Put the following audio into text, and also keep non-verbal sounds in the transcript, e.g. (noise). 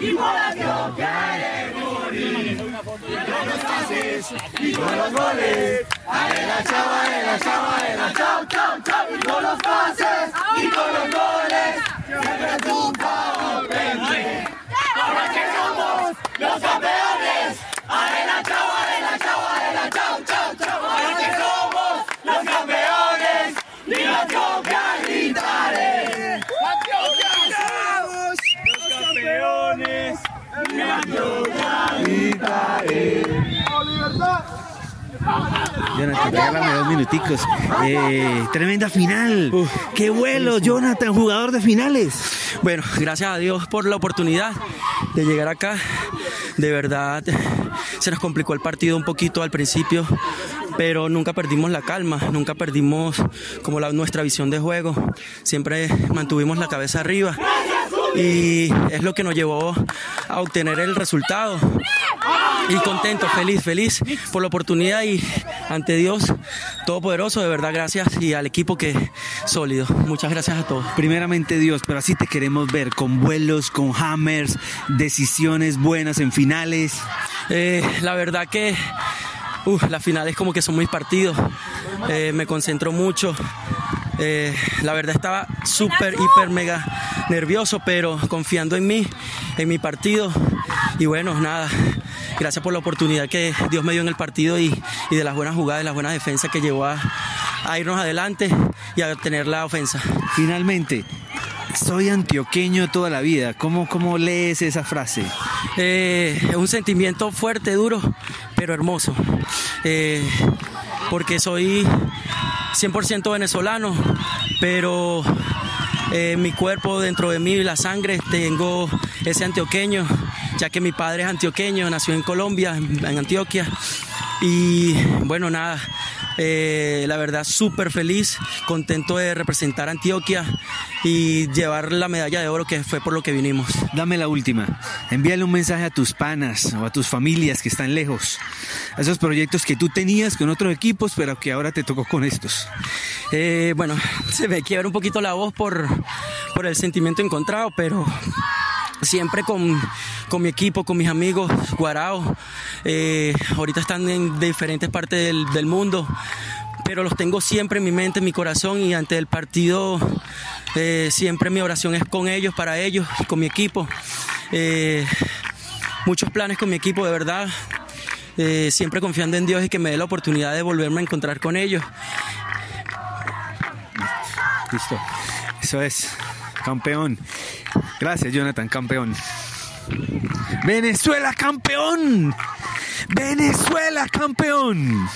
y por Antioquia eres morir. Con los pases y con los goles, arena chava, arena chava, arena chau, chau, chau. Y con los pases con los goles, siempre triunfa Open Ahora que somos los campeones, arena chava, arena chava, arena chau, chau, chau. Ahora que somos los campeones, y Antioquia gritaré. Los campeones. Jonathan, regálame dos minuticos. Eh, tremenda final. Qué vuelo, Jonathan, jugador de finales. Bueno, gracias a Dios por la oportunidad de llegar acá. De verdad, se nos complicó el partido un poquito al principio, pero nunca perdimos la calma, nunca perdimos como la, nuestra visión de juego. Siempre mantuvimos la cabeza arriba y es lo que nos llevó a obtener el resultado. Y contento, feliz, feliz por la oportunidad y ante Dios Todopoderoso, de verdad gracias y al equipo que sólido. Muchas gracias a todos. Primeramente Dios, pero así te queremos ver, con vuelos, con hammers, decisiones buenas en finales. Eh, la verdad que uh, las finales como que son muy partidos. Eh, me concentro mucho. Eh, la verdad estaba súper, hiper, mega nervioso, pero confiando en mí, en mi partido. Y bueno, nada, gracias por la oportunidad que Dios me dio en el partido y, y de las buenas jugadas, de las buenas defensas que llevó a, a irnos adelante y a tener la ofensa. Finalmente, soy antioqueño toda la vida. ¿Cómo, cómo lees esa frase? Eh, es un sentimiento fuerte, duro, pero hermoso. Eh, porque soy 100% venezolano, pero eh, mi cuerpo, dentro de mí, la sangre, tengo ese antioqueño, ya que mi padre es antioqueño, nació en Colombia, en, Antioquia. Y bueno, nada, eh, la verdad súper feliz, contento de representar a Antioquia y llevar la medalla de oro que fue por lo que vinimos. Dame la última. Envíale un mensaje a tus panas o a tus familias que están lejos. A esos proyectos que tú tenías con otros equipos, pero que ahora te tocó con estos. Eh, bueno, (laughs) se me quiebra un poquito la voz por, por el sentimiento encontrado, pero siempre con, con, mi equipo, con mis amigos, Guarao. Eh, ahorita están en diferentes partes del, del, mundo, pero los tengo siempre en mi mente, en mi corazón y ante el partido eh, siempre mi oración es con ellos, para ellos, con mi equipo. Eh, muchos planes con mi equipo, de verdad. siempre confiando en Dios y que me dé la oportunidad de volverme a encontrar con ellos. Listo. Eso es. Campeón. Gracias, Jonathan, campeón. Venezuela, campeón. Venezuela, campeón.